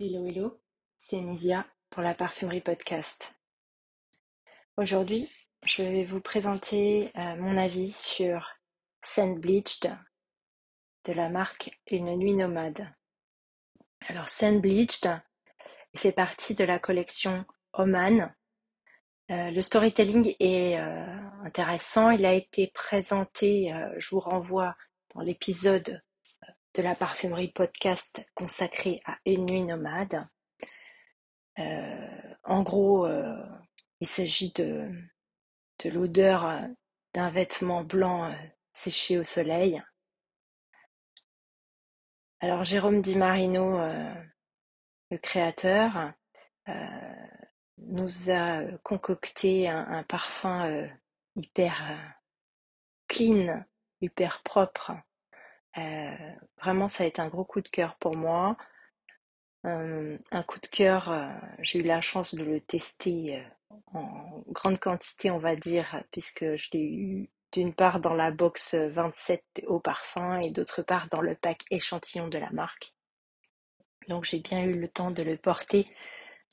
Hello hello, c'est Misia pour la Parfumerie Podcast. Aujourd'hui, je vais vous présenter euh, mon avis sur Sand Bleached de la marque Une Nuit Nomade. Alors Sand Bleached fait partie de la collection Oman. Euh, le storytelling est euh, intéressant, il a été présenté, je vous renvoie dans l'épisode la parfumerie podcast consacré à Une nuit nomade. Euh, en gros, euh, il s'agit de, de l'odeur euh, d'un vêtement blanc séché au soleil. Alors Jérôme Di Marino, le créateur, nous a concocté un parfum hyper clean, hyper propre, vraiment, ça a été un gros coup de cœur pour moi. Euh, un coup de cœur, euh, j'ai eu la chance de le tester en grande quantité, on va dire, puisque je l'ai eu d'une part dans la box 27 au parfum et d'autre part dans le pack échantillon de la marque. Donc j'ai bien eu le temps de le porter,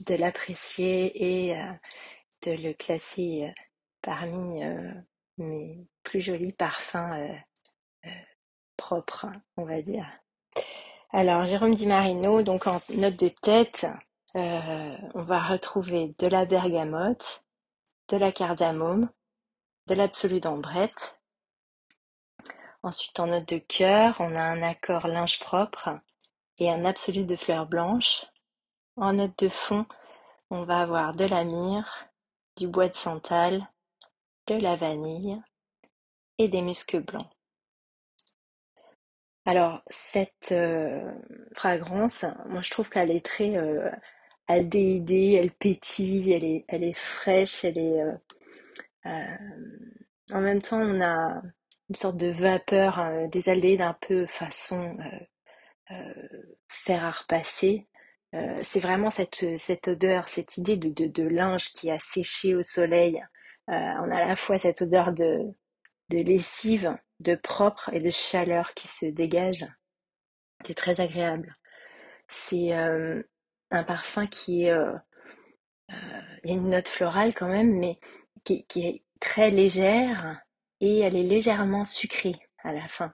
de l'apprécier et de le classer parmi mes plus jolis parfums propre, on va dire. Alors, Jérôme Di Marino, donc en note de tête, euh, on va retrouver de la bergamote, de la cardamome, de l'absolu d'ambrette. Ensuite, en note de cœur, on a un accord linge propre et un absolu de fleurs blanches. En note de fond, on va avoir de la myrrhe, du bois de santal, de la vanille et des muscs blancs. Alors cette, euh, fragrance, moi je trouve qu'elle est très, euh, elle pétille, elle est fraîche, elle est, euh, en même temps on a une sorte de vapeur, des aldéhydes un peu façon, fer à c'est vraiment cette, odeur, cette idée de linge qui a séché au soleil. on a à la fois cette odeur de de lessive de propre et de chaleur qui se dégage. C'est très agréable. C'est euh, un parfum qui est... Euh, euh, il y a une note florale quand même, mais qui, est très légère et elle est légèrement sucrée à la fin.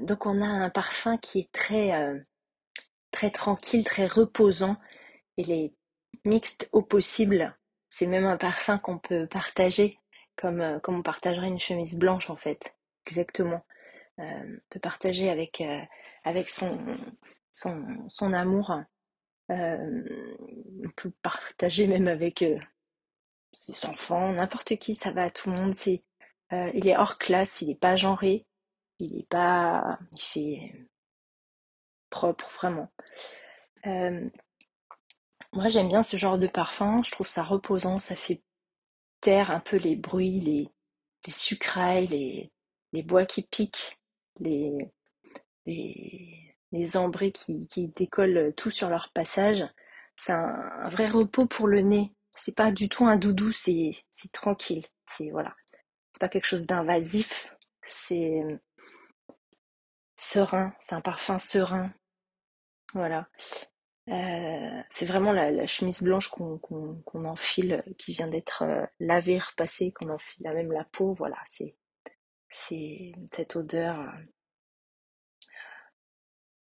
donc on a un parfum qui est très, très tranquille, très reposant. Il est mixte au possible. C'est même un parfum qu'on peut partager comme, comme on partagerait une chemise blanche en fait. Exactement. Euh, peut partager avec, euh, avec son, son, son amour. Euh, on peut partager même avec ses enfants, n'importe qui, ça va à tout le monde. Il est hors classe, il n'est pas genré, il est pas, il fait propre vraiment. moi j'aime bien ce genre de parfum, je trouve ça reposant, ça fait taire un peu les bruits, les, les sucrailles, les, les bois qui piquent, les, les, les ambrés qui, qui décollent tout sur leur passage. C'est un, vrai repos pour le nez. C'est pas du tout un doudou, c'est, tranquille. C'est, voilà. C'est pas quelque chose d'invasif. C'est serein. C'est un parfum serein. Voilà. Euh, c'est vraiment la, chemise blanche qu'on enfile, qui vient d'être euh, lavée, repassée, qu'on enfile à même la peau. Voilà, c'est c'est cette odeur euh,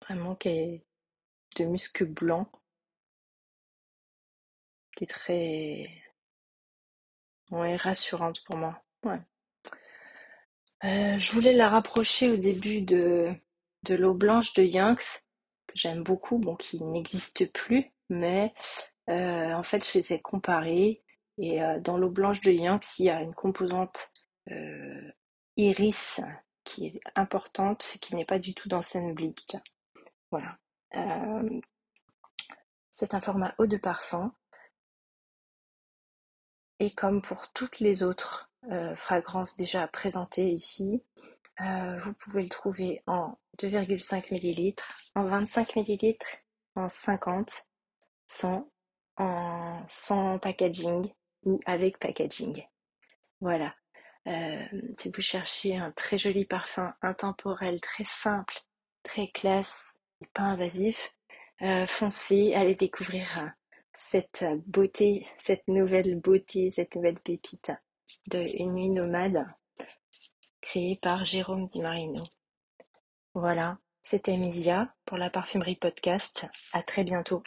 vraiment qui est de musc blanc, qui est très ouais, rassurante pour moi. Euh, je voulais la rapprocher au début de, l'eau blanche de Yanks, que j'aime beaucoup, bon, qui n'existe plus, mais euh, en fait, je les ai comparés. Et dans l'eau blanche de Yanks, il y a une composante iris qui est importante, qui n'est pas du tout dans Bleach. Voilà. Euh, c'est un format eau de parfum. Et comme pour toutes les autres euh, fragrances déjà présentées ici, euh, vous pouvez le trouver en 2,5 ml, en 25 ml, en 50, sans, en, sans packaging ou avec packaging. Voilà. Euh, si vous cherchez un très joli parfum intemporel, très simple, très classe pas invasif, euh, foncez, allez découvrir cette beauté, cette nouvelle beauté, cette nouvelle pépite de Une nuit nomade créée par Jérôme Di Marino. Voilà, c'était Misia pour la parfumerie podcast. À très bientôt.